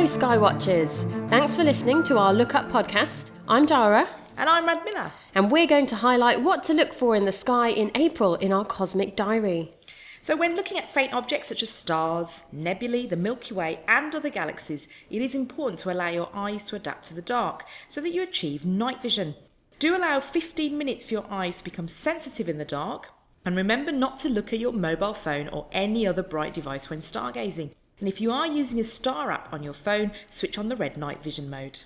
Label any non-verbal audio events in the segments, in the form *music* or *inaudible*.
Hello, Skywatchers! Thanks for listening to our Look Up podcast. I'm Dara, And I'm Radmila. and we're going to highlight what to look for in the sky in April in our Cosmic Diary. So, when looking at faint objects such as stars, nebulae, the Milky Way, and other galaxies, it is important to allow your eyes to adapt to the dark so that you achieve night vision. Do allow 15 minutes for your eyes to become sensitive in the dark, and remember not to look at your mobile phone or any other bright device when stargazing. And if you are using a star app on your phone, switch on the red night vision mode.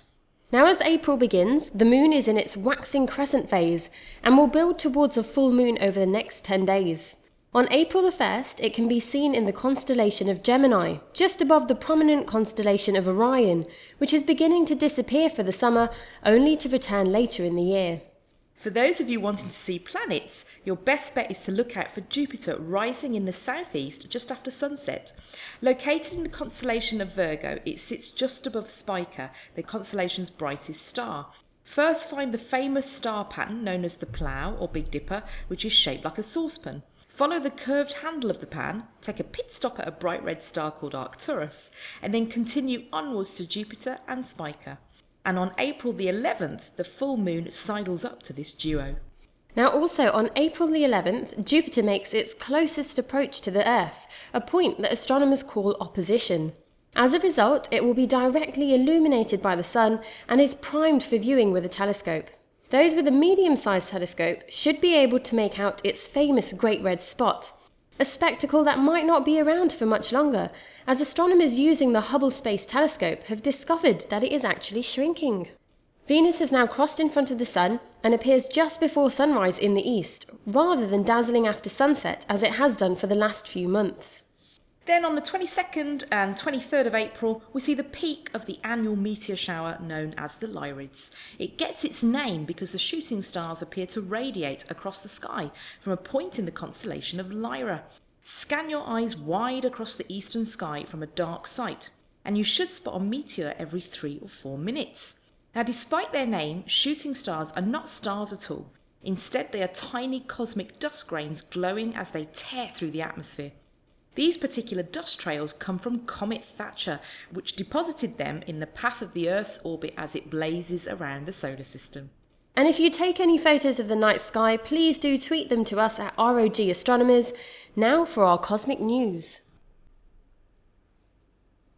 Now, as April begins, the moon is in its waxing crescent phase and will build towards a full moon over the next 10 days. On April the 1st, it can be seen in the constellation of Gemini, just above the prominent constellation of Orion, which is beginning to disappear for the summer, only to return later in the year. For those of you wanting to see planets, your best bet is to look out for Jupiter rising in the southeast just after sunset. Located in the constellation of Virgo, it sits just above Spica, the constellation's brightest star. First, find the famous star pattern known as the Plough or Big Dipper, which is shaped like a saucepan. Follow the curved handle of the pan, take a pit stop at a bright red star called Arcturus, and then continue onwards to Jupiter and Spica. And on April the 11th, the full moon sidles up to this duo. Now, also on April the 11th, Jupiter makes its closest approach to the Earth, a point that astronomers call opposition. As a result, it will be directly illuminated by the Sun and is primed for viewing with a telescope. Those with a medium sized telescope should be able to make out its famous Great Red Spot, a spectacle that might not be around for much longer, as astronomers using the Hubble Space Telescope have discovered that it is actually shrinking. Venus has now crossed in front of the Sun and appears just before sunrise in the east, rather than dazzling after sunset as it has done for the last few months. Then on the 22nd and 23rd of April, we see the peak of the annual meteor shower known as the Lyrids. It gets its name because the shooting stars appear to radiate across the sky from a point in the constellation of Lyra. Scan your eyes wide across the eastern sky from a dark site, and you should spot a meteor every three or four minutes. Now, despite their name, shooting stars are not stars at all. Instead, they are tiny cosmic dust grains glowing as they tear through the atmosphere. These particular dust trails come from Comet Thatcher, which deposited them in the path of the Earth's orbit as it blazes around the solar system. And if you take any photos of the night sky, please do tweet them to us at ROG Astronomers. Now for our cosmic news.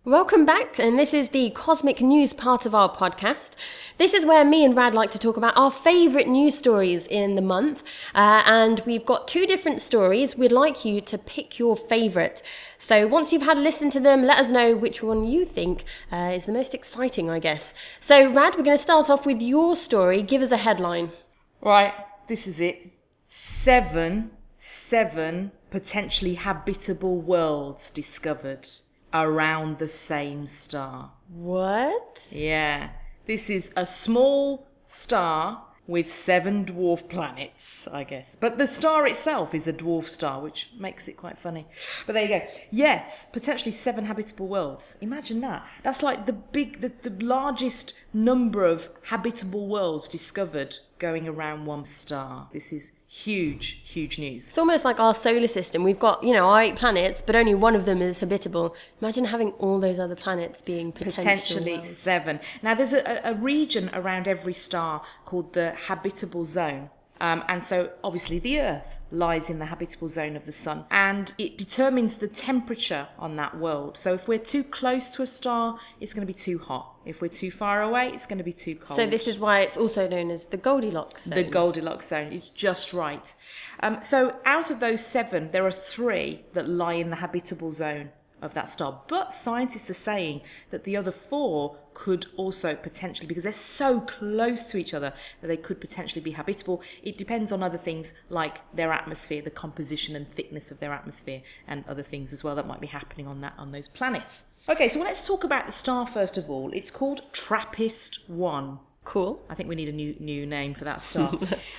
Welcome back, and this is the cosmic news part of our podcast. This is where me and Rad like to talk about our favourite news stories in the month, uh, and we've got two different stories. We'd like you to pick your favourite. So once you've had a listen to them, let us know which one you think uh, is the most exciting, I guess. So, Rad, we're going to start off with your story. Give us a headline. Right, this is it. Seven, seven potentially habitable worlds discovered around the same star. What? Yeah, this is a small star with seven dwarf planets, I guess. But the star itself is a dwarf star, which makes it quite funny. But there you go. Yes, potentially seven habitable worlds. Imagine that. That's like the big, the, the largest number of habitable worlds discovered going around one star. This is huge, huge news. It's almost like our solar system. We've got, you know, our eight planets, but only one of them is habitable. Imagine having all those other planets being potential potentially worlds. seven. Now, there's a, a region around every star called the habitable zone. Um, and so, obviously, the Earth lies in the habitable zone of the Sun, and it determines the temperature on that world. So, if we're too close to a star, it's going to be too hot. If we're too far away, it's going to be too cold. So this is why it's also known as the Goldilocks zone. The Goldilocks zone is just right. Um, so, out of those seven, there are three that lie in the habitable zone of that star. But scientists are saying that the other four could also potentially, because they're so close to each other, that they could potentially be habitable. It depends on other things like their atmosphere, the composition and thickness of their atmosphere, and other things as well that might be happening on that on those planets. Okay, so let's talk about the star first of all. It's called TRAPPIST 1. cool. I think we need a new new name for that *laughs* star.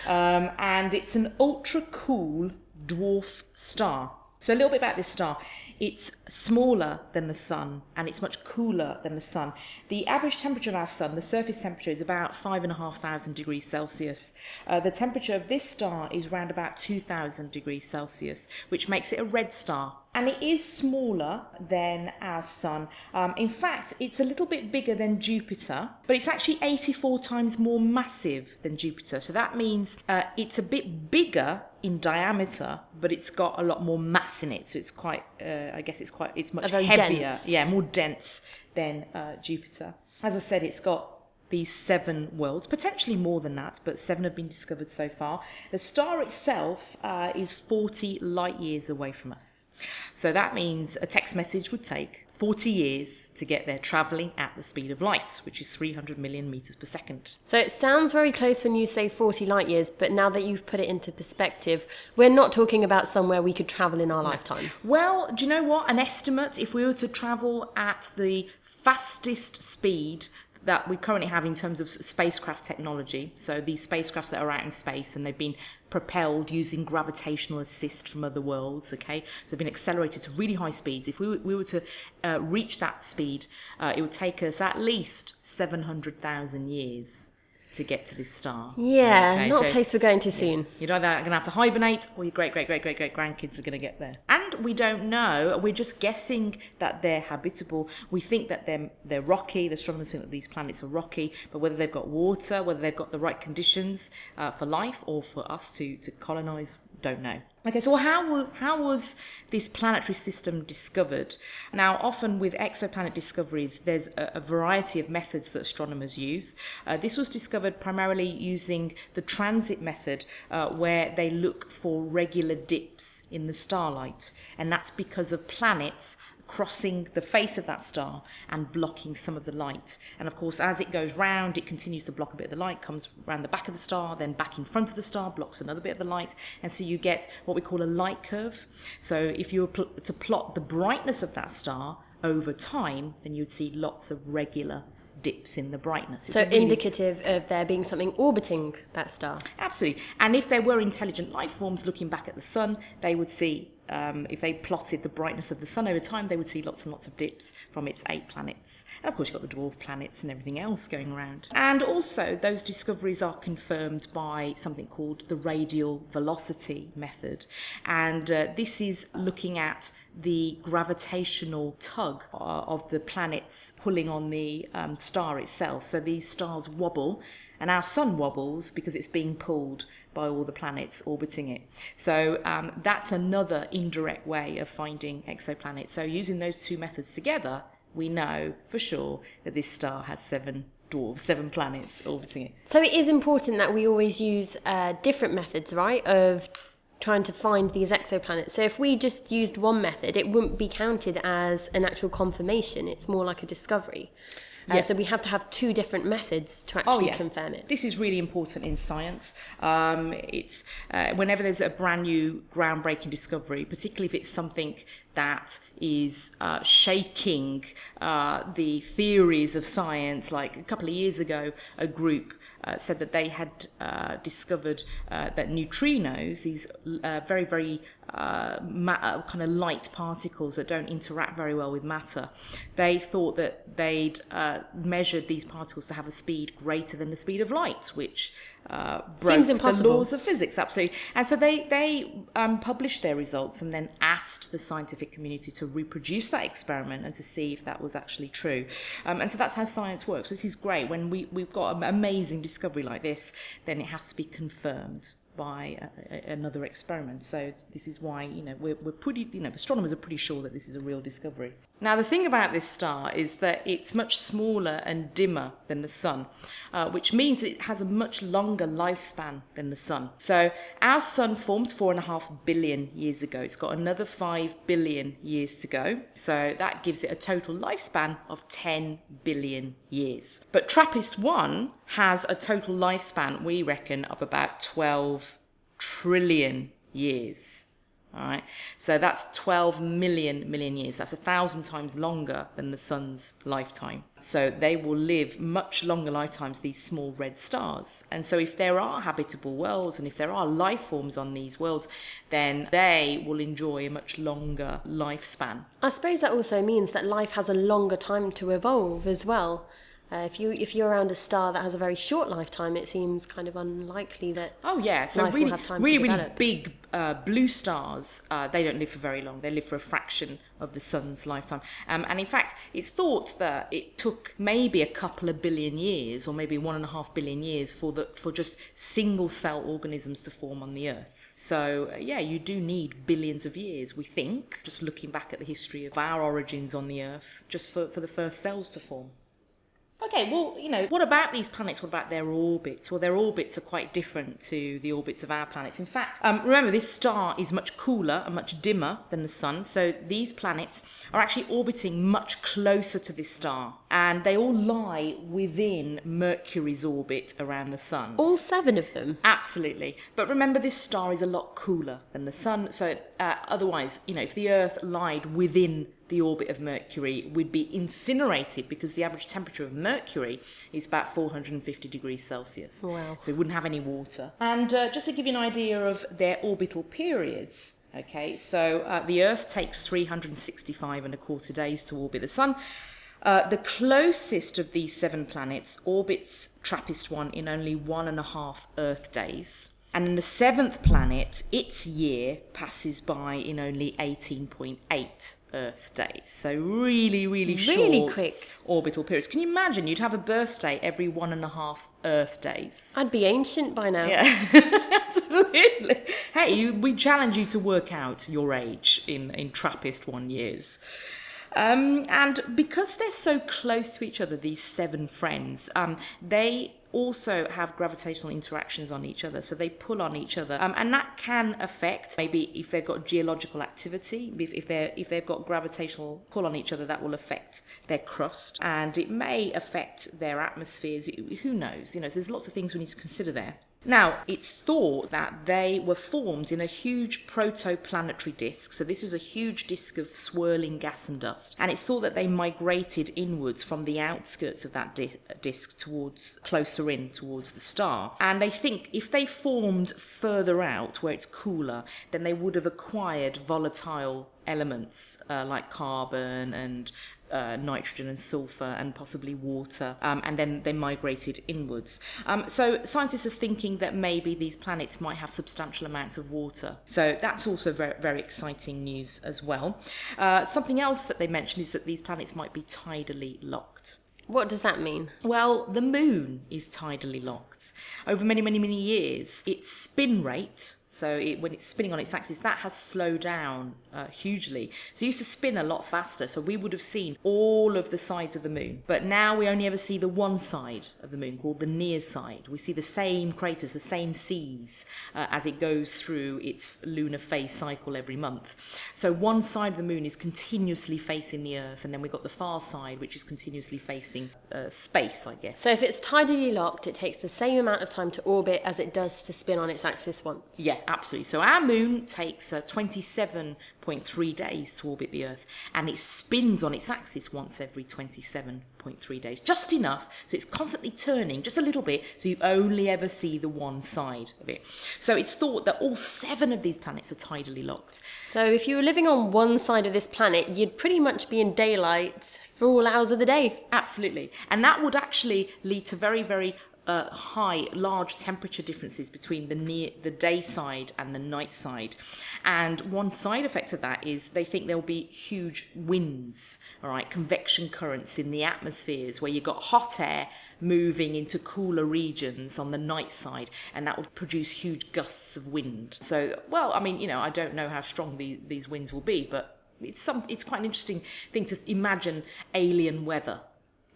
um, and it's an ultra cool dwarf star. So, a little bit about this star. It's smaller than the sun and it's much cooler than the sun. The average temperature of our sun, the surface temperature, is about 5,500 degrees Celsius. Uh, the temperature of this star is around about 2,000 degrees Celsius, which makes it a red star and it is smaller than our sun. Um, in fact, it's a little bit bigger than Jupiter, but it's actually 84 times more massive than Jupiter. So that means uh, it's a bit bigger in diameter, but it's got a lot more mass in it. So it's quite, uh, I guess it's quite, it's much heavier, dense. yeah, more dense than uh, Jupiter. As I said, it's got these seven worlds, potentially more than that, but seven have been discovered so far. The star itself uh, is 40 light years away from us. So that means a text message would take 40 years to get there, travelling at the speed of light, which is 300 million metres per second. So it sounds very close when you say 40 light years, but now that you've put it into perspective, we're not talking about somewhere we could travel in our lifetime. Well, do you know what? An estimate, if we were to travel at the fastest speed that we currently have in terms of spacecraft technology, so these spacecrafts that are out in space and they've been propelled using gravitational assist from other worlds, okay? So they've been accelerated to really high speeds. If we were, we were to uh, reach that speed, uh, it would take us at least 700,000 years to get to this star. Yeah, Okay, not so- a place we're going to soon. you're either going to have to hibernate or your great, great, great, great, great grandkids are going to get there. And we don't know. We're just guessing that they're habitable. We think that they're, they're rocky. The astronomers think that these planets are rocky, but whether they've got water, whether they've got the right conditions uh, for life or for us to, to colonize, don't know. Okay, so how, how was this planetary system discovered? Now, often with exoplanet discoveries, there's a, a variety of methods that astronomers use. Uh, this was discovered primarily using the transit method, uh, where they look for regular dips in the starlight, and that's because of planets crossing the face of that star and blocking some of the light. And of course, as it goes round, it continues to block a bit of the light, comes round the back of the star, then back in front of the star, blocks another bit of the light. And so you get what we call a light curve. So if you were pl- to plot the brightness of that star over time, then you'd see lots of regular dips in the brightness. So really- indicative of there being something orbiting that star. Absolutely. And if there were intelligent life forms looking back at the sun, they would see, um, if they plotted the brightness of the sun over time, they would see lots and lots of dips from its eight planets. And of course, you've got the dwarf planets and everything else going around. And also, those discoveries are confirmed by something called the radial velocity method. And uh, this is looking at the gravitational tug uh, of the planets pulling on the um, star itself. So these stars wobble and our sun wobbles because it's being pulled by all the planets orbiting it. So um, that's another indirect way of finding exoplanets. So using those two methods together, we know for sure that this star has seven dwarfs, seven planets orbiting it. So it is important that we always use uh, different methods, right, of trying to find these exoplanets. So if we just used one method, it wouldn't be counted as an actual confirmation. It's more like a discovery. Uh, Yeah. So we have to have two different methods to actually confirm it. This is really important in science. Um, it's uh, whenever there's a brand new, groundbreaking discovery, particularly if it's something that is uh, shaking uh, the theories of science. Like a couple of years ago, a group said that they had uh, discovered uh, that neutrinos, these uh, very, very uh, ma- uh, kind of light particles that don't interact very well with matter, they thought that they'd uh, measured these particles to have a speed greater than the speed of light, which uh, Seems the impossible. laws of physics, absolutely. And so they they um, published their results and then asked the scientific community to reproduce that experiment and to see if that was actually true. Um, and so that's how science works. This is great. When we we've got an amazing discovery like this, then it has to be confirmed by a, a, another experiment. So this is why you know we're, we're pretty you know astronomers are pretty sure that this is a real discovery. Now the thing about this star is that it's much smaller and dimmer than the sun, uh, which means it has a much longer lifespan than the sun. So our sun formed four and a half billion years ago. It's got another five billion years to go. So that gives it a total lifespan of 10 billion years. But TRAPPIST 1 has a total lifespan, we reckon, of about 12 trillion years. All right, so that's 12 million million years. That's a thousand times longer than the sun's lifetime. So they will live much longer lifetimes, these small red stars. And so, if there are habitable worlds and if there are life forms on these worlds, then they will enjoy a much longer lifespan. I suppose that also means that life has a longer time to evolve as well. Uh, if you if you're around a star that has a very short lifetime, it seems kind of unlikely that. Oh yeah, so life will really, have time to really, really big uh, blue stars. Uh, they don't live for very long. They live for a fraction of the sun's lifetime. Um, and in fact, it's thought that it took maybe a couple of billion years, or maybe one and a half billion years, for the for just single cell organisms to form on the Earth. So uh, yeah, you do need billions of years. We think, just looking back at the history of our origins on the Earth, just for for the first cells to form. Okay, well, you know, what about these planets? What about their orbits? Well, their orbits are quite different to the orbits of our planets. In fact, um, remember, this star is much cooler and much dimmer than the Sun, so these planets are actually orbiting much closer to this star, and they all lie within Mercury's orbit around the Sun. All seven of them. Absolutely. But remember, this star is a lot cooler than the Sun, so uh, otherwise, you know, if the Earth lied within the orbit of Mercury, we'd be incinerated because the average temperature of Mercury is about 450 degrees Celsius. Wow. So we wouldn't have any water. And uh, just to give you an idea of their orbital periods, okay, so uh, the Earth takes 365 and a quarter days to orbit the Sun. Uh, the closest of these seven planets orbits TRAPPIST 1 in only one and a half Earth days. And in the seventh planet, its year passes by in only 18.8 Earth days. So really, really short Really quick. orbital periods. Can you imagine? You'd have a birthday every one and a half Earth days. I'd be ancient by now. Yeah, *laughs* absolutely. Hey, we challenge you to work out your age in, in TRAPPIST one years. Um, and because they're so close to each other, these seven friends, um, they also have gravitational interactions on each other. So they pull on each other. Um, and that can affect maybe if they've got geological activity, if, if, they're, if they've got gravitational pull on each other, that will affect their crust. And it may affect their atmospheres. Who knows? You know, so there's lots of things we need to consider there. Now, it's thought that they were formed in a huge protoplanetary disk. So, this was a huge disk of swirling gas and dust. And it's thought that they migrated inwards from the outskirts of that di- disk towards closer in towards the star. And they think if they formed further out where it's cooler, then they would have acquired volatile elements uh, like carbon and uh, nitrogen and sulfur and possibly water, um, and then they migrated inwards. Um, so scientists are thinking that maybe these planets might have substantial amounts of water. So that's also very, very exciting news as well. Uh, something else that they mentioned is that these planets might be tidally locked. What does that mean? Well, the moon is tidally locked. Over many, many, many years, its spin rate, so it, when it's spinning on its axis, that has slowed down uh, hugely. So it used to spin a lot faster, so we would have seen all of the sides of the moon. But now we only ever see the one side of the moon, called the near side. We see the same craters, the same seas, uh, as it goes through its lunar phase cycle every month. So one side of the moon is continuously facing the Earth, and then we've got the far side, which is continuously facing uh, space, I guess. So if it's tidally locked, it takes the same amount of time to orbit as it does to spin on its axis once. Yeah, absolutely. So our moon takes uh, 27.3 days to orbit the Earth, and it spins on its axis once every 27.3 days, just enough so it's constantly turning just a little bit, so you only ever see the one side of it. So it's thought that all seven of these planets are tidally locked. So if you were living on one side of this planet, you'd pretty much be in daylight for all hours of the day. Absolutely. And that would actually lead to very, very uh, high, large temperature differences between the near, the day side and the night side. And one side effect of that is they think there'll be huge winds, all right, convection currents in the atmospheres where you've got hot air moving into cooler regions on the night side, and that would produce huge gusts of wind. So, well, I mean, you know, I don't know how strong the, these winds will be, but it's some it's quite an interesting thing to imagine alien weather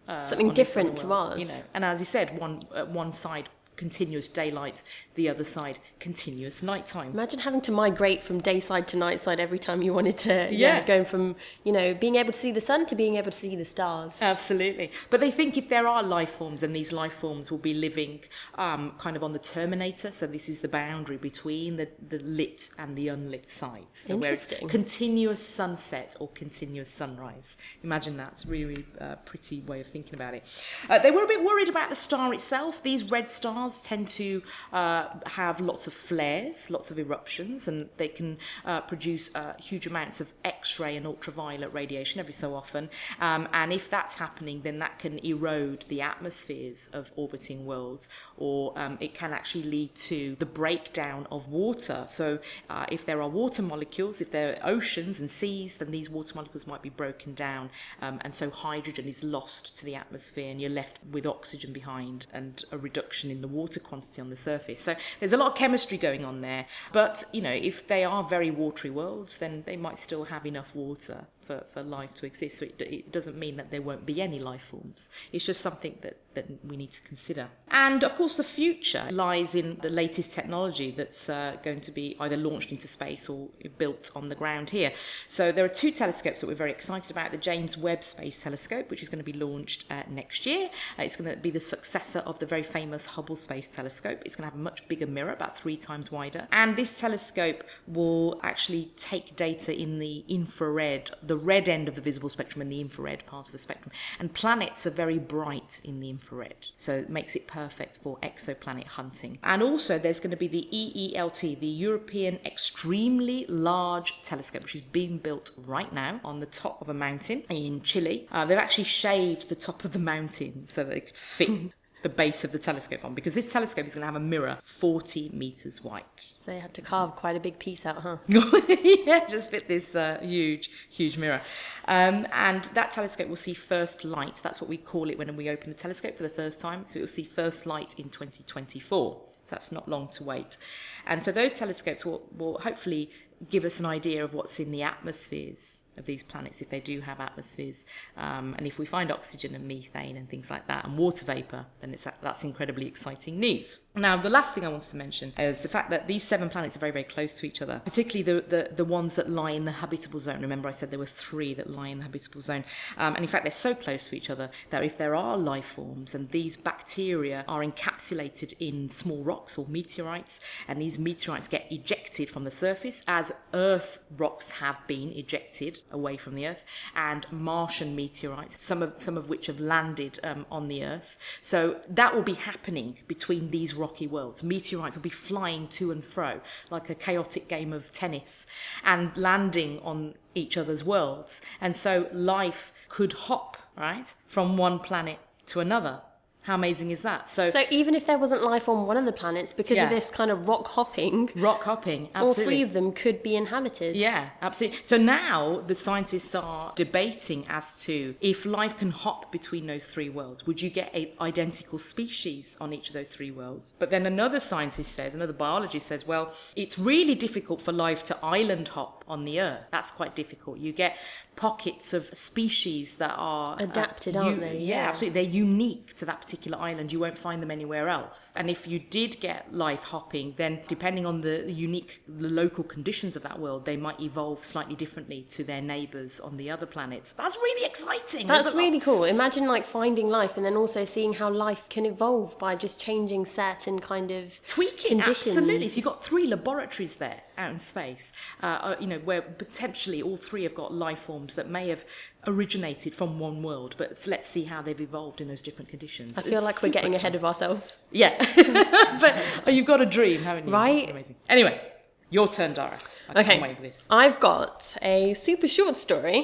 uh, Something different to world, ours. You know, and as he said, one uh, one side continuous daylight, the other side, continuous nighttime. Imagine having to migrate from day side to night side every time you wanted to. Yeah. Yeah. Going from, you know, being able to see the sun to being able to see the stars. Absolutely. But they think if there are life forms, and these life forms will be living um, kind of on the terminator, so this is the boundary between the, the lit and the unlit sides. So Interesting. continuous sunset or continuous sunrise. Imagine that. It's a really, really uh, pretty way of thinking about it. Uh, they were a bit worried about the star itself. These red stars tend to uh, have lots of flares, lots of eruptions, and they can uh, produce uh, huge amounts of X-ray and ultraviolet radiation every so often. Um, and if that's happening, then that can erode the atmospheres of orbiting worlds, or um, it can actually lead to the breakdown of water. So uh, if there are water molecules, if there are oceans and seas, then these water molecules might be broken down, um, and so hydrogen is lost to the atmosphere, and you're left with oxygen behind and a reduction in the water quantity on the surface. So there's a lot of chemistry going on there. But you know, if they are very watery worlds, then they might still have enough water for, for life to exist. So it, it doesn't mean that there won't be any life forms. It's just something that, that we need to consider. And of course, the future lies in the latest technology that's uh, going to be either launched into space or built on the ground here. So there are two telescopes that we're very excited about the James Webb Space Telescope, which is going to be launched uh, next year. Uh, it's going to be the successor of the very famous Hubble Space Telescope. It's going to have a much bigger mirror, about three times wider. And this telescope will actually take data in the infrared, the red end of the visible spectrum and the infrared part of the spectrum. And planets are very bright in the infrared, so it makes it perfect for exoplanet hunting. And also, there's going to be the EELT, the European Extremely Large Telescope, which is being built right now on the top of a mountain in Chile. Uh, they've actually shaved the top of the mountain so they could fit. *laughs* The base of the telescope on because this telescope is going to have a mirror 40 meters wide. So they had to carve quite a big piece out, huh? *laughs* yeah, just fit this uh, huge, huge mirror. Um, and that telescope will see first light. That's what we call it when we open the telescope for the first time. So it will see first light in 2024. So that's not long to wait. And so those telescopes will, will hopefully give us an idea of what's in the atmospheres of these planets if they do have atmospheres. Um, and if we find oxygen and methane and things like that and water vapor, then it's, that's incredibly exciting news. Now, the last thing I wanted to mention is the fact that these seven planets are very, very close to each other, particularly the, the, the ones that lie in the habitable zone. Remember, I said there were three that lie in the habitable zone. Um, and in fact, they're so close to each other that if there are life forms and these bacteria are encapsulated in small rocks or meteorites, and these meteorites get ejected from the surface, as Earth rocks have been ejected away from the Earth, and Martian meteorites, some of some of which have landed um, on the Earth. So that will be happening between these rocky worlds. Meteorites will be flying to and fro like a chaotic game of tennis, and landing on each other's worlds. And so life could hop right from one planet to another. How amazing is that? So, So even if there wasn't life on one of the planets, because Yeah. of this kind of rock hopping, rock hopping, all three of them could be inhabited. Yeah, absolutely. So now the scientists are debating as to if life can hop between those three worlds. Would you get a identical species on each of those three worlds? But then another scientist says, another biologist says, well, it's really difficult for life to island hop on the Earth. That's quite difficult. You get pockets of species that are uh, Adapted, aren't they? Yeah, Yeah. absolutely. They're unique to that particular island. You won't find them anywhere else. And if you did get life hopping, then depending on the unique, the local conditions of that world, they might evolve slightly differently to their neighbours on the other planets. That's really exciting. That's There's really cool. Imagine like finding life and then also seeing how life can evolve by just changing certain kind of tweaking conditions. absolutely so you've got three laboratories there out in space uh, uh, you know where potentially all three have got life forms that may have originated from one world but let's see how they've evolved in those different conditions. I feel like we're getting ahead of ourselves. yeah. *laughs* But oh, you've got a dream haven't you? Right. Anyway your turn dara i Okay. can't wait for this I've got a super short story,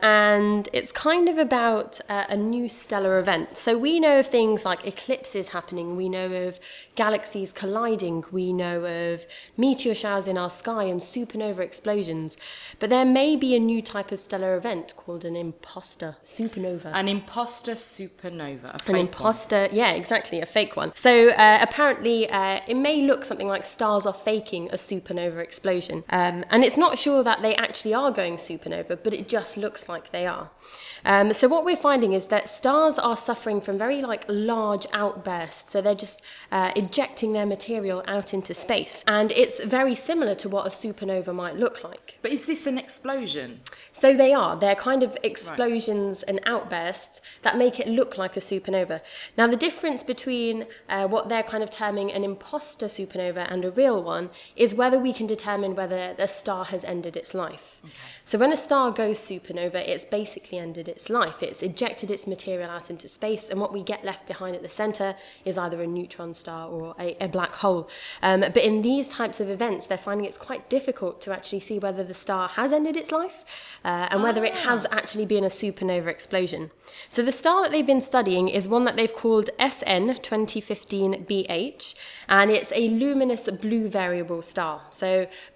and it's kind of about uh, a new stellar event. So, we know of things like eclipses happening, we know of galaxies colliding, we know of meteor showers in our sky and supernova explosions. But there may be a new type of stellar event called an imposter supernova. an imposter supernova An fake one. imposter, yeah, exactly, a fake one. So uh, apparently, uh, it may look something like stars are faking a supernova supernova explosion. Um, and it's not sure that they actually are going supernova, but it just looks like they are. Um, so what we're finding is that stars are suffering from very like large outbursts. So they're just uh, ejecting their material out into space, and it's very similar to what a supernova might look like. But is this an explosion? So they are. They're kind of explosions and outbursts that make it look like a supernova. Now, the difference between uh, what they're kind of terming an imposter supernova and a real one is whether we can determine whether a star has ended its life. Okay. So when a star goes supernova, it's basically ended its life. It's ejected its material out into space, and what we get left behind at the center is either a neutron star or a, a black hole. Um, but in these types of events, they're finding it's quite difficult to actually see whether the star has ended its life uh, and whether it has ah. actually been a supernova explosion. So the star that they've been studying is one that they've called SN 2015BH, and it's a luminous blue variable star. So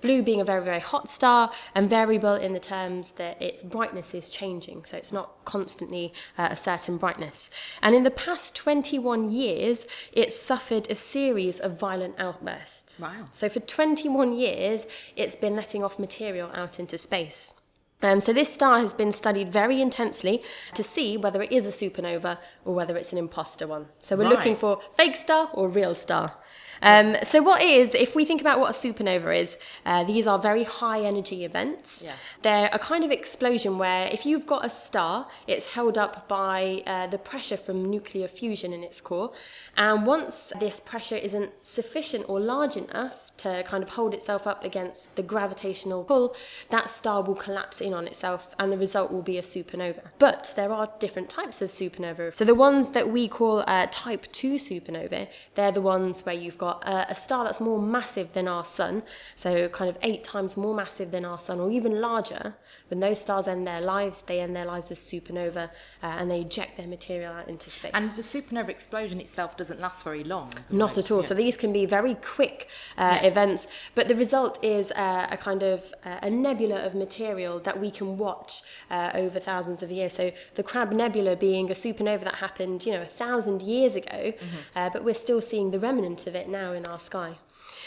blue being a very, very hot star and variable in the terms that its brightness is changing. So it's not constantly uh, a certain brightness. And in the past 21 years, it's suffered a series of violent outbursts. Wow. So for 21 years, it's been letting off material out into space. Um, so this star has been studied very intensely to see whether it is a supernova or whether it's an imposter one. So we're right. looking for fake star or real star. Um, so, what is, if we think about what a supernova is, uh, these are very high energy events. Yeah. They're a kind of explosion where if you've got a star, it's held up by uh, the pressure from nuclear fusion in its core. And once this pressure isn't sufficient or large enough to kind of hold itself up against the gravitational pull, that star will collapse in on itself and the result will be a supernova. But there are different types of supernova. So, the ones that we call uh, type 2 supernova, they're the ones where you've got got a, a, star that's more massive than our sun, so kind of eight times more massive than our sun, or even larger. When those stars end their lives, they end their lives as supernova, uh, and they eject their material out into space. And the supernova explosion itself doesn't last very long. Not right? at all. Yeah. So these can be very quick uh, yeah. events, but the result is uh, a kind of uh, a nebula of material that we can watch uh, over thousands of years. So the Crab Nebula being a supernova that happened, you know, a thousand years ago, mm-hmm. Uh, but we're still seeing the remnant of it now in our sky.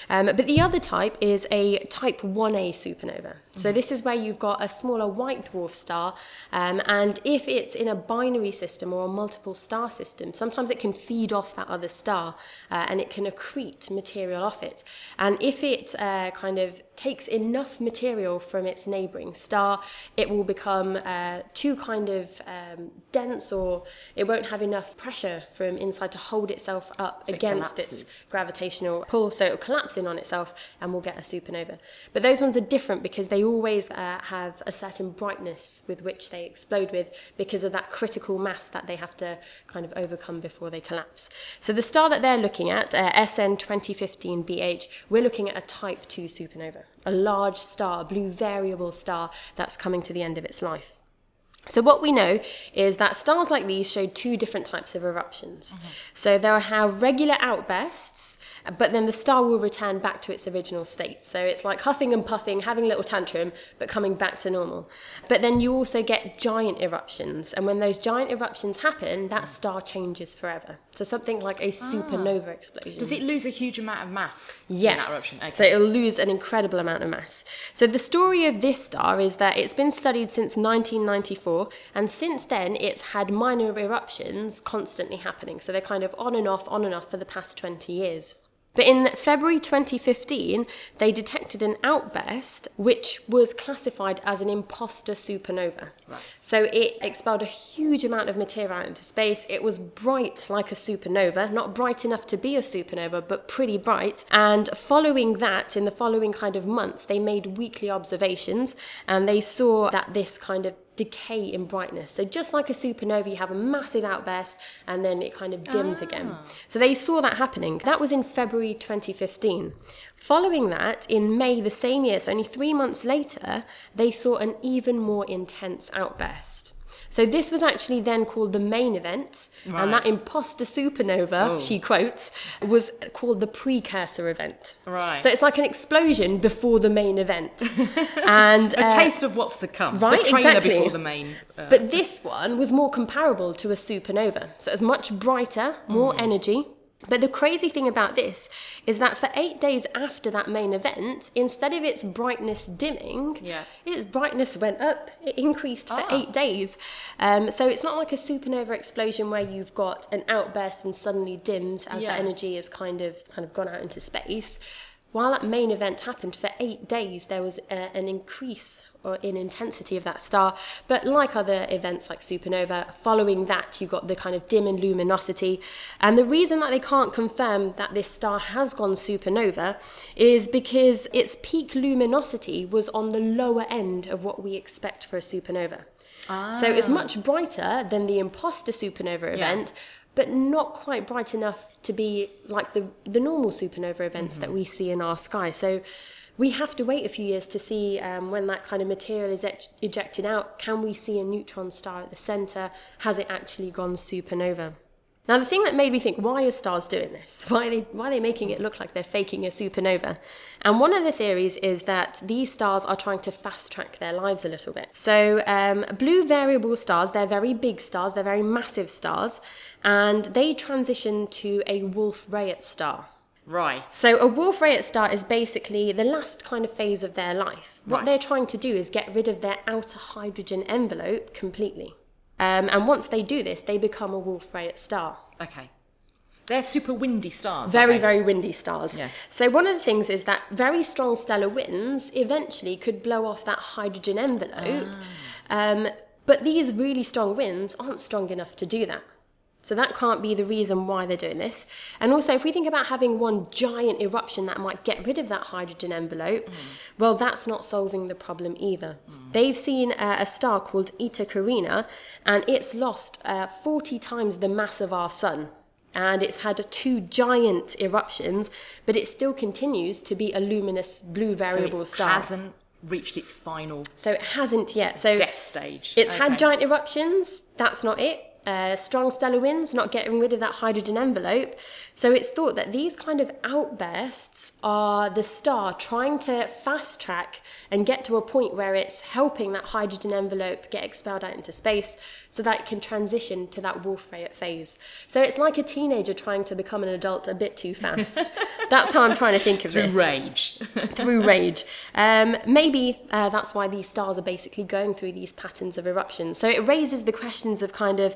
Um, but the other type is a type 1a supernova. So this is where you've got a smaller white dwarf star, um, and if it's in a binary system or a multiple star system, sometimes it can feed off that other star uh, and it can accrete material off it. And if it uh, kind of takes enough material from its neighbouring star, it will become uh, too kind of um, dense or it won't have enough pressure from inside to hold itself up so against it its gravitational pull. So it will collapse in on itself and we'll get a supernova. But those ones are different because they always uh, have a certain brightness with which they explode with because of that critical mass that they have to kind of overcome before they collapse. So the star that they're looking at, uh, SN 2015 BH, we're looking at a type 2 supernova a large star, a blue variable star that's coming to the end of its life. So, what we know is that stars like these show two different types of eruptions. Mm-hmm. So, they'll have regular outbursts but then the star will return back to its original state. So it's like huffing and puffing, having a little tantrum, but coming back to normal. But then you also get giant eruptions, and when those giant eruptions happen, that star changes forever. So something like a supernova ah. explosion. Does it lose a huge amount of mass? Yes. Okay. So it'll lose an incredible amount of mass. So the story of this star is that it's been studied since 1994, and since then it's had minor eruptions constantly happening. So they're kind of on and off, on and off for the past 20 years. But in February 2015, they detected an outburst which was classified as an imposter supernova. Right. So it expelled a huge amount of material out into space. It was bright like a supernova, not bright enough to be a supernova, but pretty bright. And following that, in the following kind of months, they made weekly observations and they saw that this kind of decay in brightness. So just like a supernova, you have a massive outburst and then it kind of dims ah. again. So they saw that happening. That was in February 2015. Following that, in May the same year, so only three months later, they saw an even more intense outburst. So this was actually then called the main event, right. and that imposter supernova, oh. she quotes, was called the precursor event. Right. So it's like an explosion before the main event, *laughs* and a uh, taste of what's to come. Right, the exactly. Before the main. Uh... But this one was more comparable to a supernova, so it was much brighter, more mm. energy But the crazy thing about this is that for eight days after that main event, instead of its brightness dimming, Yeah. its brightness went up. It increased for Ah. eight days. Um, so it's not like a supernova explosion where you've got an outburst and suddenly dims as Yeah. the energy has kind of kind of gone out into space. While that main event happened for eight days, there was a, an increase or in intensity of that star. But like other events like supernova, following that you got the kind of dim in luminosity. And the reason that they can't confirm that this star has gone supernova is because its peak luminosity was on the lower end of what we expect for a supernova. Ah. So it's much brighter than the imposter supernova event, but not quite bright enough to be like the the normal supernova events that we see in our sky. So we have to wait a few years to see um, when that kind of material is ej- ejected out. Can we see a neutron star at the center? Has it actually gone supernova? Now, the thing that made me think, why are stars doing this? *laughs* Why are they, why are they making it look like they're faking a supernova? And one of the theories is that these stars are trying to fast track their lives a little bit. So, um, blue variable stars, they're very big stars, they're very massive stars, and they transition to a Wolf Rayet star. Right. So a Wolf Rayet star is basically the last kind of phase of their life. What Right. they're trying to do is get rid of their outer hydrogen envelope completely. Um, and once they do this, they become a Wolf Rayet star. Okay. They're super windy stars. Very, very windy stars. Yeah. So one of the things is that very strong stellar winds eventually could blow off that hydrogen envelope. Ah. Um, but these really strong winds aren't strong enough to do that. So that can't be the reason why they're doing this. And also, if we think about having one giant eruption that might get rid of that hydrogen envelope, Mm. well, that's not solving the problem either. They've seen uh, a star called Eta Carinae, and it's lost uh, 40 times the mass of our sun. And it's had two giant eruptions, but it still continues to be a luminous blue variable so it star. hasn't reached its final So it hasn't yet. So death stage. it's Okay. had giant eruptions. That's not it. Uh, strong stellar winds, not getting rid of that hydrogen envelope. So it's thought that these kind of outbursts are the star trying to fast track and get to a point where it's helping that hydrogen envelope get expelled out into space so that it can transition to that Wolf Rayet phase. So it's like a teenager trying to become an adult a bit too fast. *laughs* That's how I'm trying to think of it. through this rage. *laughs* through rage. Um, maybe uh, that's why these stars are basically going through these patterns of eruptions. So it raises the questions of kind of,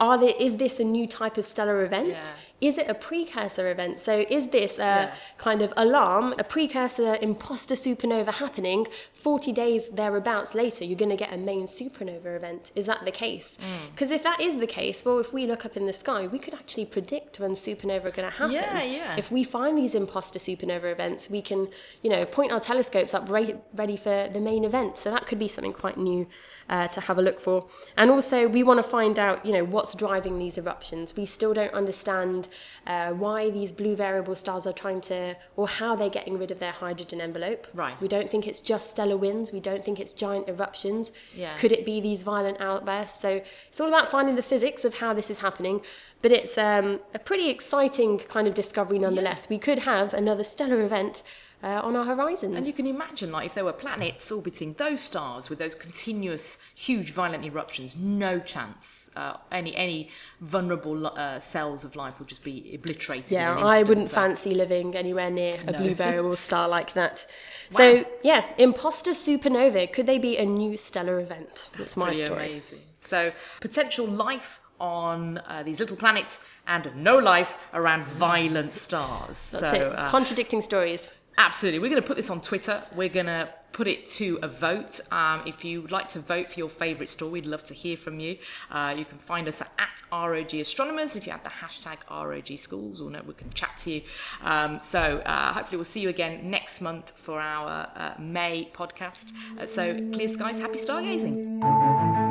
are there, is this a new type of stellar event? Yeah. Is it a precursor event? So is this a Yeah. kind of alarm, a precursor imposter supernova happening? 40 days thereabouts later, you're going to get a main supernova event. Is that the case? Mm. Because if that is the case, well, if we look up in the sky, we could actually predict when supernova are going to happen. Yeah, yeah. If we find these imposter supernova events, we can, you know, point our telescopes up ready, ready for the main event. So that could be something quite new uh, to have a look for. And also, we want to find out, you know, what's driving these eruptions. We still don't understand uh, why these blue variable stars are trying to, or how they're getting rid of their hydrogen envelope. Right. We don't think it's just stellar winds. We don't think it's giant eruptions. Yeah. Could it be these violent outbursts? So it's all about finding the physics of how this is happening. But it's um, a pretty exciting kind of discovery nonetheless. We could have another stellar event uh, on our horizons. And you can imagine, like, if there were planets orbiting those stars with those continuous, huge, violent eruptions, no chance. Uh, any any vulnerable uh, cells of life would just be obliterated. yeah, I wouldn't so- fancy living anywhere near a No. blue variable star like that. *laughs* So, yeah, imposter supernova, could they be a new stellar event? That's my story. amazing. So, potential life on uh, these little planets and no life around violent stars. That's so, it. uh, Contradicting stories. Absolutely. We're going to put this on Twitter. We're going to put it to a vote. Um, if you'd like to vote for your favourite store, we'd love to hear from you. Uh, you can find us at ROG Astronomers. If you have the hashtag ROG Schools, or no, we can chat to you. Um, so uh, hopefully we'll see you again next month for our uh, May podcast. Uh, so clear skies, happy stargazing.